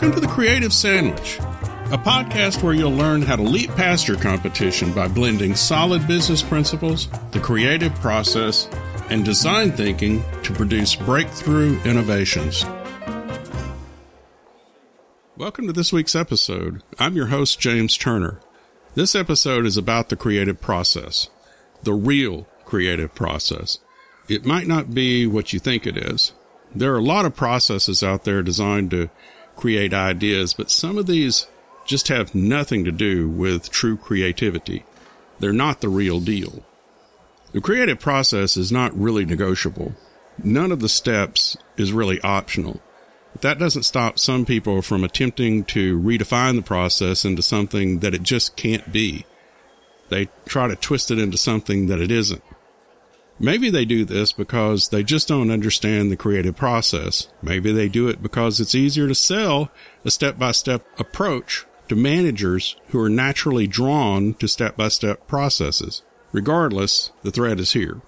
Welcome to the Creative Sandwich, a podcast where you'll learn how to leap past your competition by blending solid business principles, the creative process, and design thinking to produce breakthrough innovations. Welcome to this week's episode. I'm your host, James Turner. This episode is about the creative process, the real creative process. It might not be what you think it is. There are a lot of processes out there designed to create ideas, but some of these just have nothing to do with true creativity. They're not the real deal. The creative process is not really negotiable. None of the steps is really optional. But that doesn't stop some people from attempting to redefine the process into something that it just can't be. They try to twist it into something that it isn't. Maybe they do this because they just don't understand the creative process. Maybe they do it because it's easier to sell a step by step approach to managers who are naturally drawn to step by step processes. Regardless, the thread is here.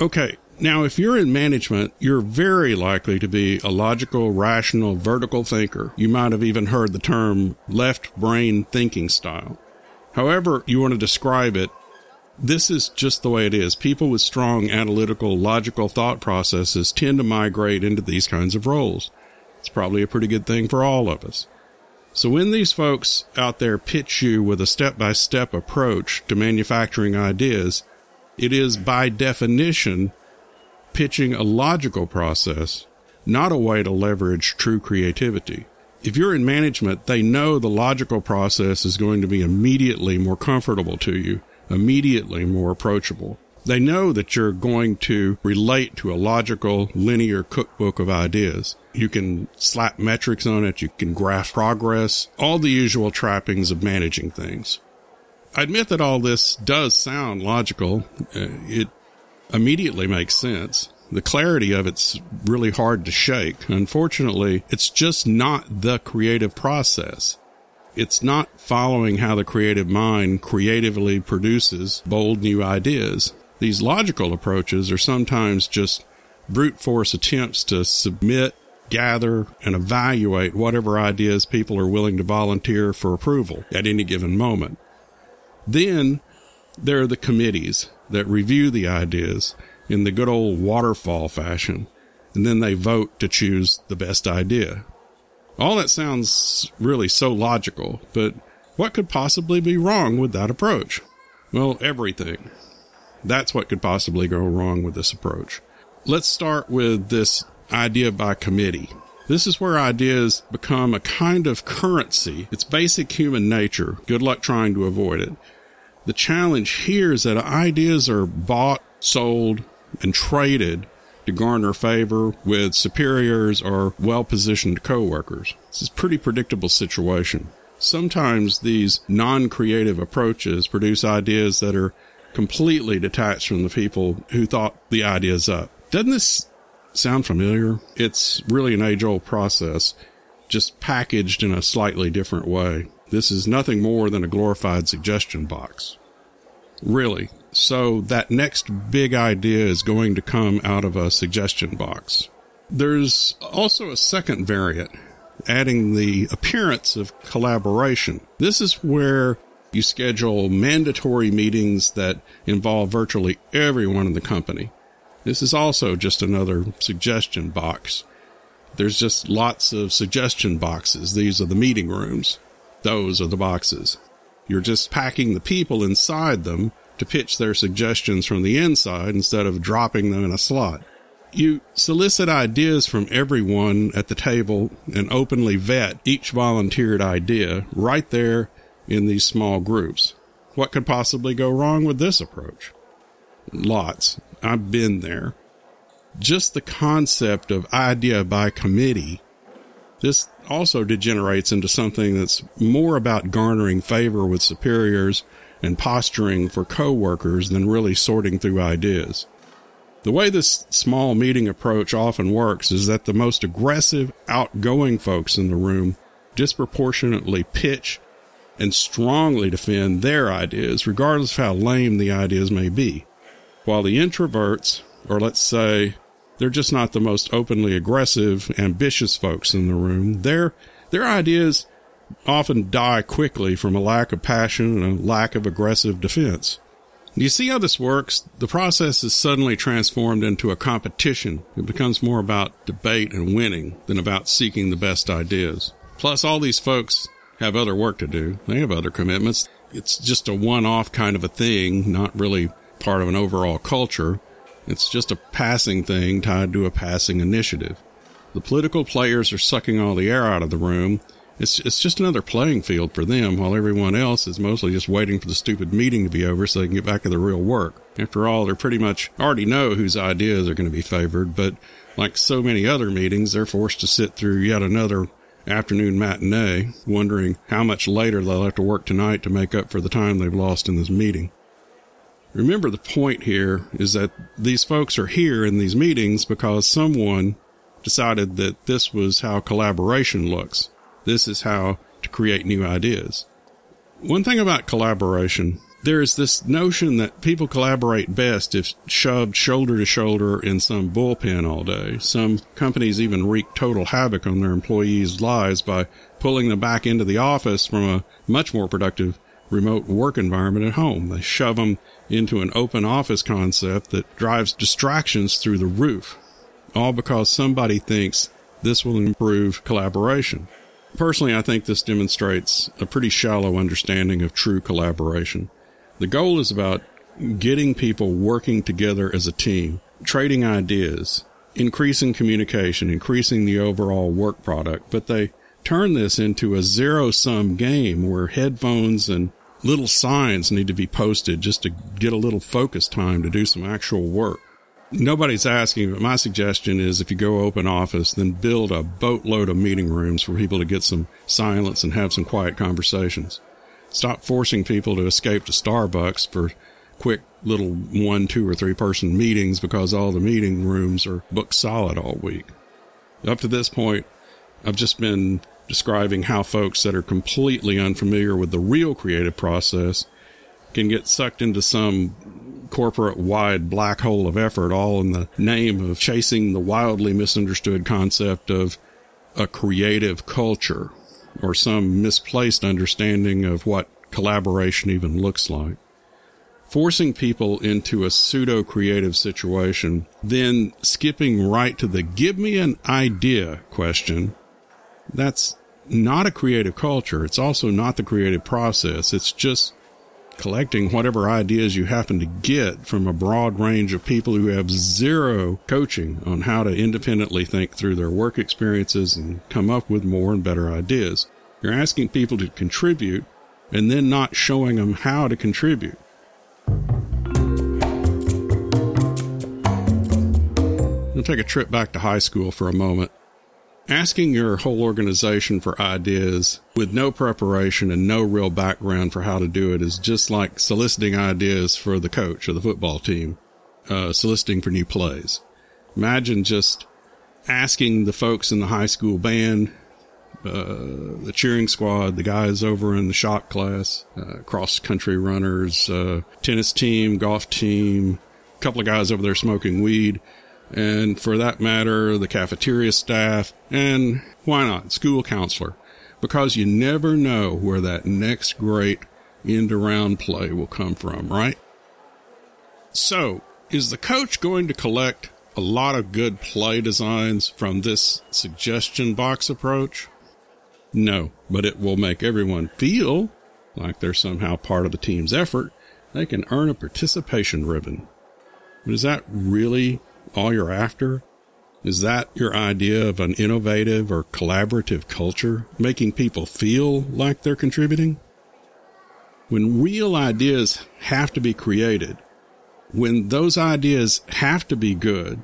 Okay. Now, if you're in management, you're very likely to be a logical, rational, vertical thinker. You might have even heard the term left brain thinking style. However you want to describe it, this is just the way it is. People with strong analytical, logical thought processes tend to migrate into these kinds of roles. It's probably a pretty good thing for all of us. So when these folks out there pitch you with a step by step approach to manufacturing ideas, it is by definition pitching a logical process, not a way to leverage true creativity. If you're in management, they know the logical process is going to be immediately more comfortable to you immediately more approachable. They know that you're going to relate to a logical, linear cookbook of ideas. You can slap metrics on it. You can graph progress, all the usual trappings of managing things. I admit that all this does sound logical. Uh, it immediately makes sense. The clarity of it's really hard to shake. Unfortunately, it's just not the creative process. It's not following how the creative mind creatively produces bold new ideas. These logical approaches are sometimes just brute force attempts to submit, gather, and evaluate whatever ideas people are willing to volunteer for approval at any given moment. Then there are the committees that review the ideas in the good old waterfall fashion, and then they vote to choose the best idea. All that sounds really so logical, but what could possibly be wrong with that approach? Well, everything. That's what could possibly go wrong with this approach. Let's start with this idea by committee. This is where ideas become a kind of currency. It's basic human nature. Good luck trying to avoid it. The challenge here is that ideas are bought, sold, and traded to garner favor with superiors or well positioned coworkers. This is a pretty predictable situation. Sometimes these non creative approaches produce ideas that are completely detached from the people who thought the ideas up. Doesn't this sound familiar? It's really an age old process, just packaged in a slightly different way. This is nothing more than a glorified suggestion box. Really, so that next big idea is going to come out of a suggestion box. There's also a second variant, adding the appearance of collaboration. This is where you schedule mandatory meetings that involve virtually everyone in the company. This is also just another suggestion box. There's just lots of suggestion boxes. These are the meeting rooms. Those are the boxes. You're just packing the people inside them to pitch their suggestions from the inside instead of dropping them in a slot. You solicit ideas from everyone at the table and openly vet each volunteered idea right there in these small groups. What could possibly go wrong with this approach? Lots. I've been there. Just the concept of idea by committee, this also degenerates into something that's more about garnering favor with superiors and posturing for coworkers than really sorting through ideas. The way this small meeting approach often works is that the most aggressive, outgoing folks in the room disproportionately pitch and strongly defend their ideas, regardless of how lame the ideas may be. While the introverts, or let's say they're just not the most openly aggressive, ambitious folks in the room, they're their ideas often die quickly from a lack of passion and a lack of aggressive defense. Do you see how this works? The process is suddenly transformed into a competition. It becomes more about debate and winning than about seeking the best ideas. Plus, all these folks have other work to do. They have other commitments. It's just a one-off kind of a thing, not really part of an overall culture. It's just a passing thing tied to a passing initiative. The political players are sucking all the air out of the room it's it's just another playing field for them, while everyone else is mostly just waiting for the stupid meeting to be over so they can get back to the real work. After all, they're pretty much already know whose ideas are going to be favored, but like so many other meetings, they're forced to sit through yet another afternoon matinee, wondering how much later they'll have to work tonight to make up for the time they've lost in this meeting. Remember, the point here is that these folks are here in these meetings because someone decided that this was how collaboration looks. This is how to create new ideas. One thing about collaboration, there is this notion that people collaborate best if shoved shoulder to shoulder in some bullpen all day. Some companies even wreak total havoc on their employees' lives by pulling them back into the office from a much more productive remote work environment at home. They shove them into an open office concept that drives distractions through the roof, all because somebody thinks this will improve collaboration. Personally, I think this demonstrates a pretty shallow understanding of true collaboration. The goal is about getting people working together as a team, trading ideas, increasing communication, increasing the overall work product, but they turn this into a zero sum game where headphones and little signs need to be posted just to get a little focus time to do some actual work nobody's asking, but my suggestion is if you go open office, then build a boatload of meeting rooms for people to get some silence and have some quiet conversations. Stop forcing people to escape to Starbucks for quick little one, two, or three person meetings because all the meeting rooms are booked solid all week. Up to this point, I've just been describing how folks that are completely unfamiliar with the real creative process can get sucked into some corporate wide black hole of effort, all in the name of chasing the wildly misunderstood concept of a creative culture or some misplaced understanding of what collaboration even looks like. Forcing people into a pseudo creative situation, then skipping right to the give me an idea question. That's not a creative culture. It's also not the creative process. It's just collecting whatever ideas you happen to get from a broad range of people who have zero coaching on how to independently think through their work experiences and come up with more and better ideas. You're asking people to contribute and then not showing them how to contribute. We'll take a trip back to high school for a moment asking your whole organization for ideas with no preparation and no real background for how to do it is just like soliciting ideas for the coach of the football team, uh, soliciting for new plays. Imagine just asking the folks in the high school band, uh, the cheering squad, the guys over in the shop class, uh, cross country runners, uh, tennis team, golf team, a couple of guys over there smoking weed and for that matter, the cafeteria staff, and why not, school counselor, because you never know where that next great end around play will come from, right? So, is the coach going to collect a lot of good play designs from this suggestion box approach? No, but it will make everyone feel like they're somehow part of the team's effort. They can earn a participation ribbon. But is that really all you're after? Is that your idea of an innovative or collaborative culture, making people feel like they're contributing? When real ideas have to be created, when those ideas have to be good,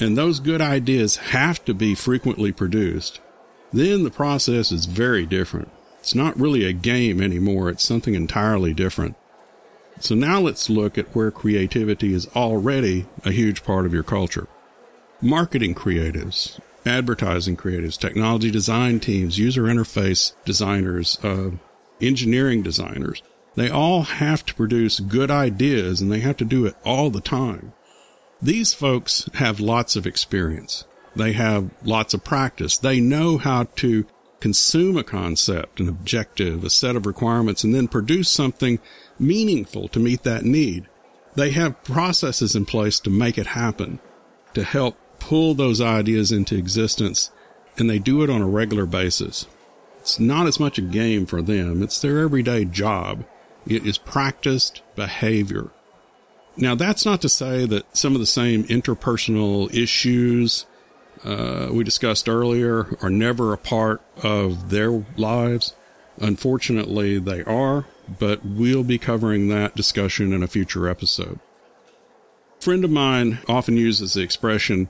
and those good ideas have to be frequently produced, then the process is very different. It's not really a game anymore. It's something entirely different. So now let's look at where creativity is already a huge part of your culture. Marketing creatives, advertising creatives, technology design teams, user interface designers, uh, engineering designers. They all have to produce good ideas and they have to do it all the time. These folks have lots of experience. They have lots of practice. They know how to consume a concept, an objective, a set of requirements, and then produce something meaningful to meet that need. They have processes in place to make it happen, to help pull those ideas into existence, and they do it on a regular basis. It's not as much a game for them, it's their everyday job. It is practiced behavior. Now, that's not to say that some of the same interpersonal issues uh, we discussed earlier are never a part of their lives. Unfortunately, they are, but we'll be covering that discussion in a future episode. A friend of mine often uses the expression,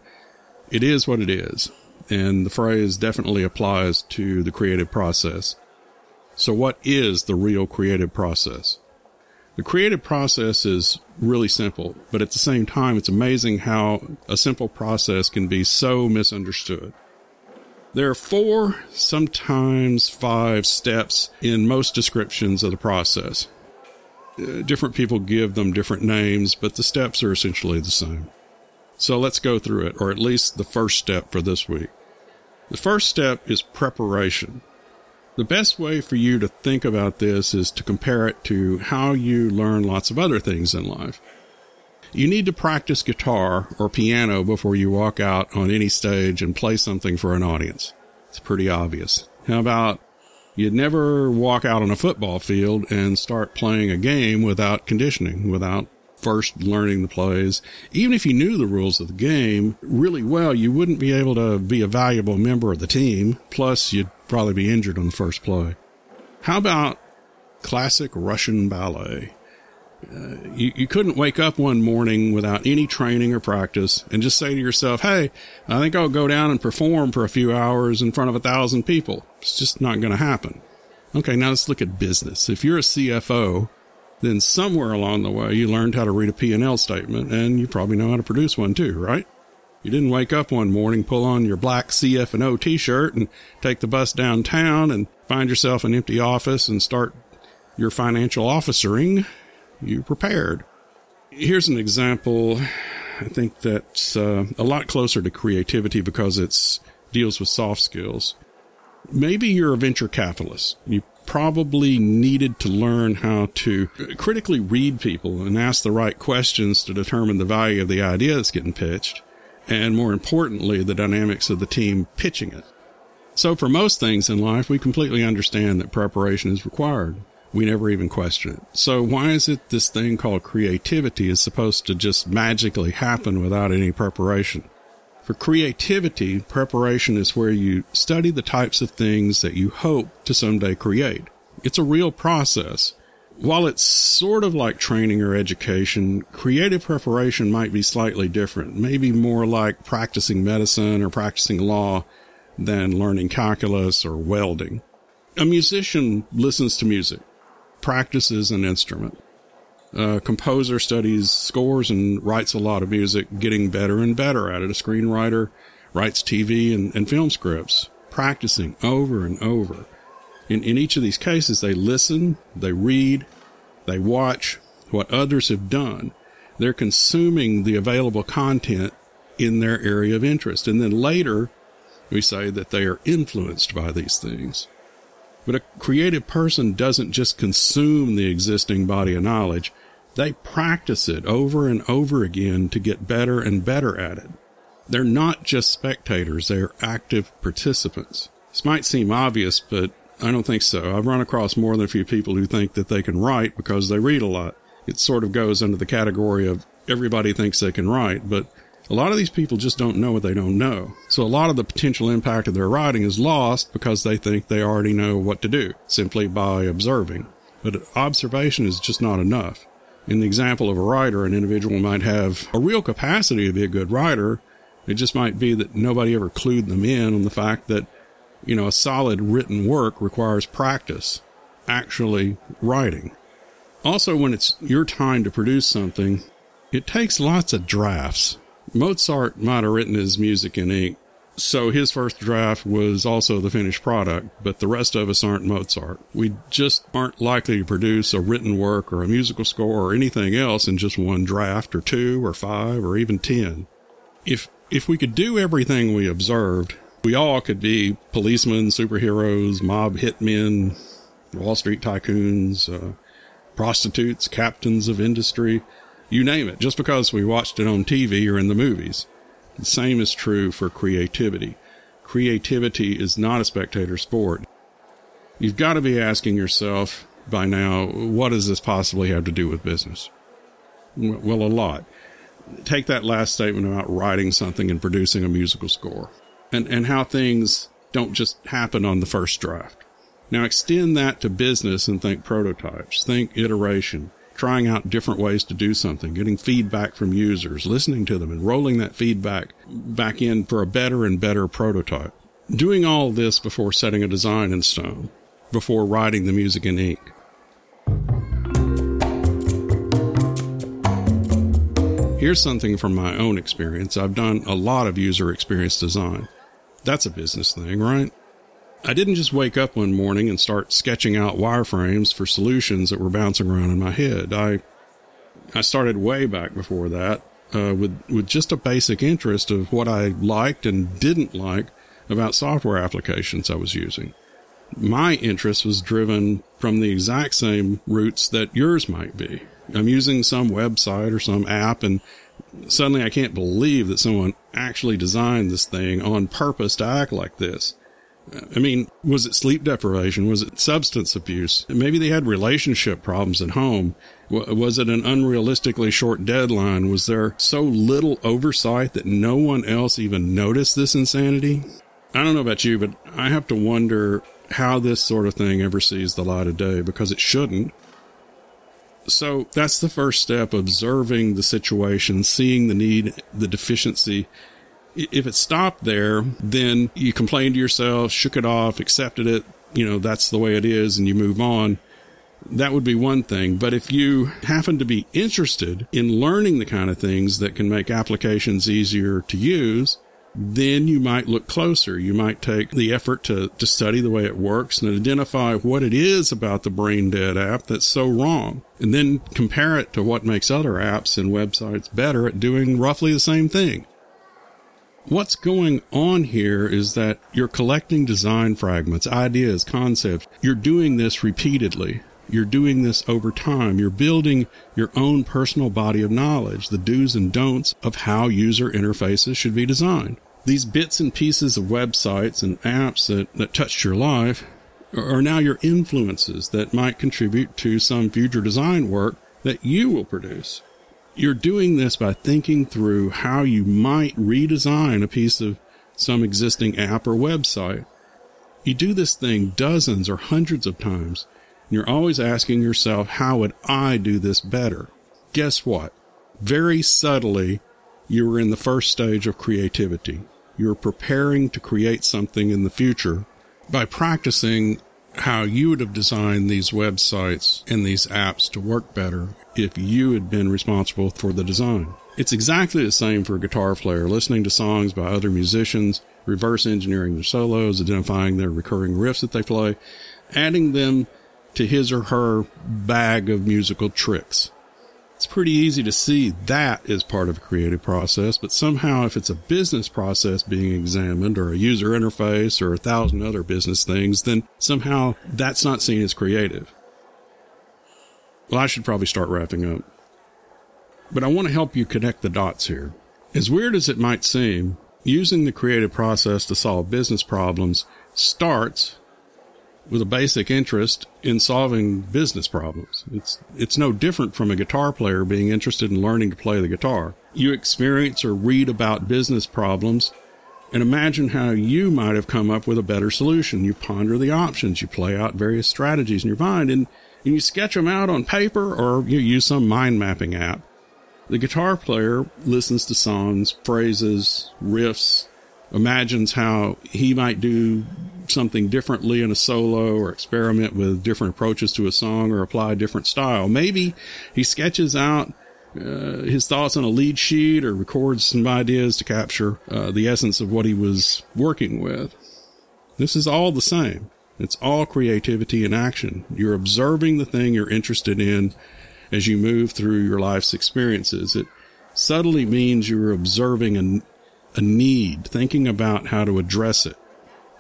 it is what it is, and the phrase definitely applies to the creative process. So what is the real creative process? The creative process is really simple, but at the same time, it's amazing how a simple process can be so misunderstood. There are four, sometimes five steps in most descriptions of the process. Uh, different people give them different names, but the steps are essentially the same. So let's go through it, or at least the first step for this week. The first step is preparation. The best way for you to think about this is to compare it to how you learn lots of other things in life. You need to practice guitar or piano before you walk out on any stage and play something for an audience. It's pretty obvious. How about you'd never walk out on a football field and start playing a game without conditioning, without first learning the plays. Even if you knew the rules of the game really well, you wouldn't be able to be a valuable member of the team. Plus, you'd probably be injured on the first play. How about classic Russian ballet? You, you couldn't wake up one morning without any training or practice and just say to yourself, Hey, I think I'll go down and perform for a few hours in front of a thousand people. It's just not going to happen. Okay. Now let's look at business. If you're a CFO, then somewhere along the way, you learned how to read a P&L statement and you probably know how to produce one too, right? You didn't wake up one morning, pull on your black CF&O t-shirt and take the bus downtown and find yourself an empty office and start your financial officering. You prepared. Here's an example. I think that's uh, a lot closer to creativity because it deals with soft skills. Maybe you're a venture capitalist. You probably needed to learn how to critically read people and ask the right questions to determine the value of the idea that's getting pitched and more importantly, the dynamics of the team pitching it. So for most things in life, we completely understand that preparation is required. We never even question it. So why is it this thing called creativity is supposed to just magically happen without any preparation? For creativity, preparation is where you study the types of things that you hope to someday create. It's a real process. While it's sort of like training or education, creative preparation might be slightly different, maybe more like practicing medicine or practicing law than learning calculus or welding. A musician listens to music, practices an instrument. A composer studies scores and writes a lot of music, getting better and better at it. A screenwriter writes TV and, and film scripts, practicing over and over. In, in each of these cases, they listen, they read, they watch what others have done. They're consuming the available content in their area of interest. And then later, we say that they are influenced by these things. But a creative person doesn't just consume the existing body of knowledge. They practice it over and over again to get better and better at it. They're not just spectators, they're active participants. This might seem obvious, but I don't think so. I've run across more than a few people who think that they can write because they read a lot. It sort of goes under the category of everybody thinks they can write, but a lot of these people just don't know what they don't know. So a lot of the potential impact of their writing is lost because they think they already know what to do simply by observing. But observation is just not enough. In the example of a writer, an individual might have a real capacity to be a good writer. It just might be that nobody ever clued them in on the fact that you know, a solid written work requires practice, actually writing. Also, when it's your time to produce something, it takes lots of drafts. Mozart might have written his music in ink, so his first draft was also the finished product, but the rest of us aren't Mozart. We just aren't likely to produce a written work or a musical score or anything else in just one draft or two or five or even ten. If, if we could do everything we observed, We all could be policemen, superheroes, mob hitmen, Wall Street tycoons, uh, prostitutes, captains of industry, you name it, just because we watched it on TV or in the movies. The same is true for creativity. Creativity is not a spectator sport. You've got to be asking yourself by now, what does this possibly have to do with business? Well, a lot. Take that last statement about writing something and producing a musical score and, and how things don't just happen on the first draft. Now extend that to business and think prototypes, think iteration, trying out different ways to do something, getting feedback from users, listening to them and rolling that feedback back in for a better and better prototype. Doing all this before setting a design in stone, before writing the music in ink. Here's something from my own experience. I've done a lot of user experience design. That's a business thing, right? I didn't just wake up one morning and start sketching out wireframes for solutions that were bouncing around in my head. I I started way back before that uh, with with just a basic interest of what I liked and didn't like about software applications I was using. My interest was driven from the exact same roots that yours might be. I'm using some website or some app and suddenly I can't believe that someone actually designed this thing on purpose to act like this. I mean, was it sleep deprivation? Was it substance abuse? Maybe they had relationship problems at home. Was it an unrealistically short deadline? Was there so little oversight that no one else even noticed this insanity? I don't know about you, but I have to wonder how this sort of thing ever sees the light of day because it shouldn't. So that's the first step observing the situation, seeing the need, the deficiency, if it stopped there, then you complained to yourself, shook it off, accepted it, you know, that's the way it is, and you move on. That would be one thing. But if you happen to be interested in learning the kind of things that can make applications easier to use, then you might look closer. You might take the effort to, to study the way it works and identify what it is about the brain dead app that's so wrong. And then compare it to what makes other apps and websites better at doing roughly the same thing. What's going on here is that you're collecting design fragments, ideas, concepts. You're doing this repeatedly. You're doing this over time. You're building your own personal body of knowledge, the do's and don'ts of how user interfaces should be designed. These bits and pieces of websites and apps that, that touched your life are now your influences that might contribute to some future design work that you will produce. You're doing this by thinking through how you might redesign a piece of some existing app or website. You do this thing dozens or hundreds of times. And you're always asking yourself, how would I do this better? Guess what? Very subtly, you are in the first stage of creativity. You're preparing to create something in the future by practicing how you would have designed these websites and these apps to work better if you had been responsible for the design. It's exactly the same for a guitar player listening to songs by other musicians, reverse engineering their solos, identifying their recurring riffs that they play, adding them to his or her bag of musical tricks. It's pretty easy to see that is part of a creative process, but somehow if it's a business process being examined or a user interface or a thousand other business things, then somehow that's not seen as creative. Well, I should probably start wrapping up. But I want to help you connect the dots here. As weird as it might seem, using the creative process to solve business problems starts with a basic interest in solving business problems. It's, it's no different from a guitar player being interested in learning to play the guitar. You experience or read about business problems and imagine how you might have come up with a better solution. You ponder the options, you play out various strategies in your mind and, and you sketch them out on paper or you use some mind mapping app. The guitar player listens to songs, phrases, riffs, imagines how he might do something differently in a solo or experiment with different approaches to a song or apply a different style. Maybe he sketches out uh, his thoughts on a lead sheet or records some ideas to capture uh, the essence of what he was working with. This is all the same. It's all creativity in action. You're observing the thing you're interested in as you move through your life's experiences. It subtly means you're observing an a need, thinking about how to address it.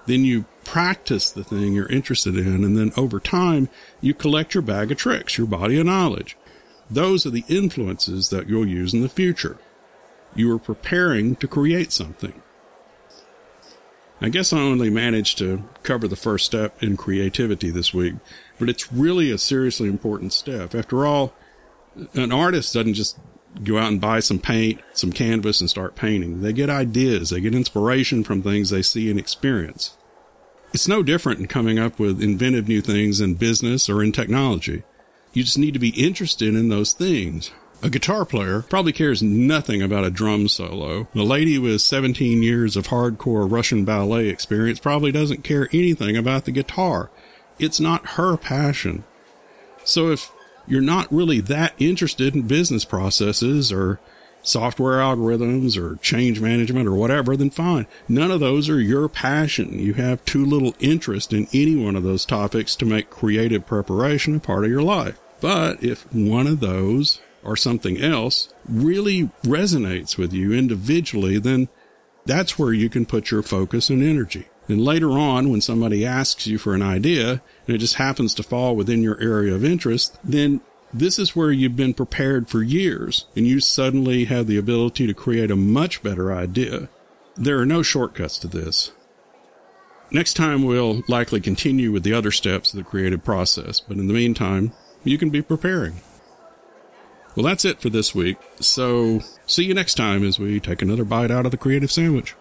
Then you practice the thing you're interested in, and then over time, you collect your bag of tricks, your body of knowledge. Those are the influences that you'll use in the future. You are preparing to create something. I guess I only managed to cover the first step in creativity this week, but it's really a seriously important step. After all, an artist doesn't just go out and buy some paint, some canvas, and start painting. They get ideas, they get inspiration from things they see and experience. It's no different in coming up with inventive new things in business or in technology. You just need to be interested in those things. A guitar player probably cares nothing about a drum solo. A lady with 17 years of hardcore Russian ballet experience probably doesn't care anything about the guitar. It's not her passion. So if you're not really that interested in business processes or software algorithms or change management or whatever, then fine. None of those are your passion. You have too little interest in any one of those topics to make creative preparation a part of your life. But if one of those or something else really resonates with you individually, then that's where you can put your focus and energy. And later on, when somebody asks you for an idea and it just happens to fall within your area of interest, then this is where you've been prepared for years and you suddenly have the ability to create a much better idea. There are no shortcuts to this. Next time we'll likely continue with the other steps of the creative process, but in the meantime, you can be preparing. Well, that's it for this week. So see you next time as we take another bite out of the creative sandwich.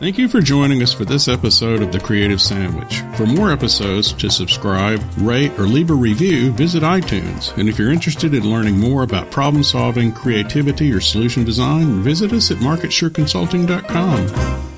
Thank you for joining us for this episode of The Creative Sandwich. For more episodes, to subscribe, rate, or leave a review, visit iTunes. And if you're interested in learning more about problem solving, creativity, or solution design, visit us at marketsureconsulting.com.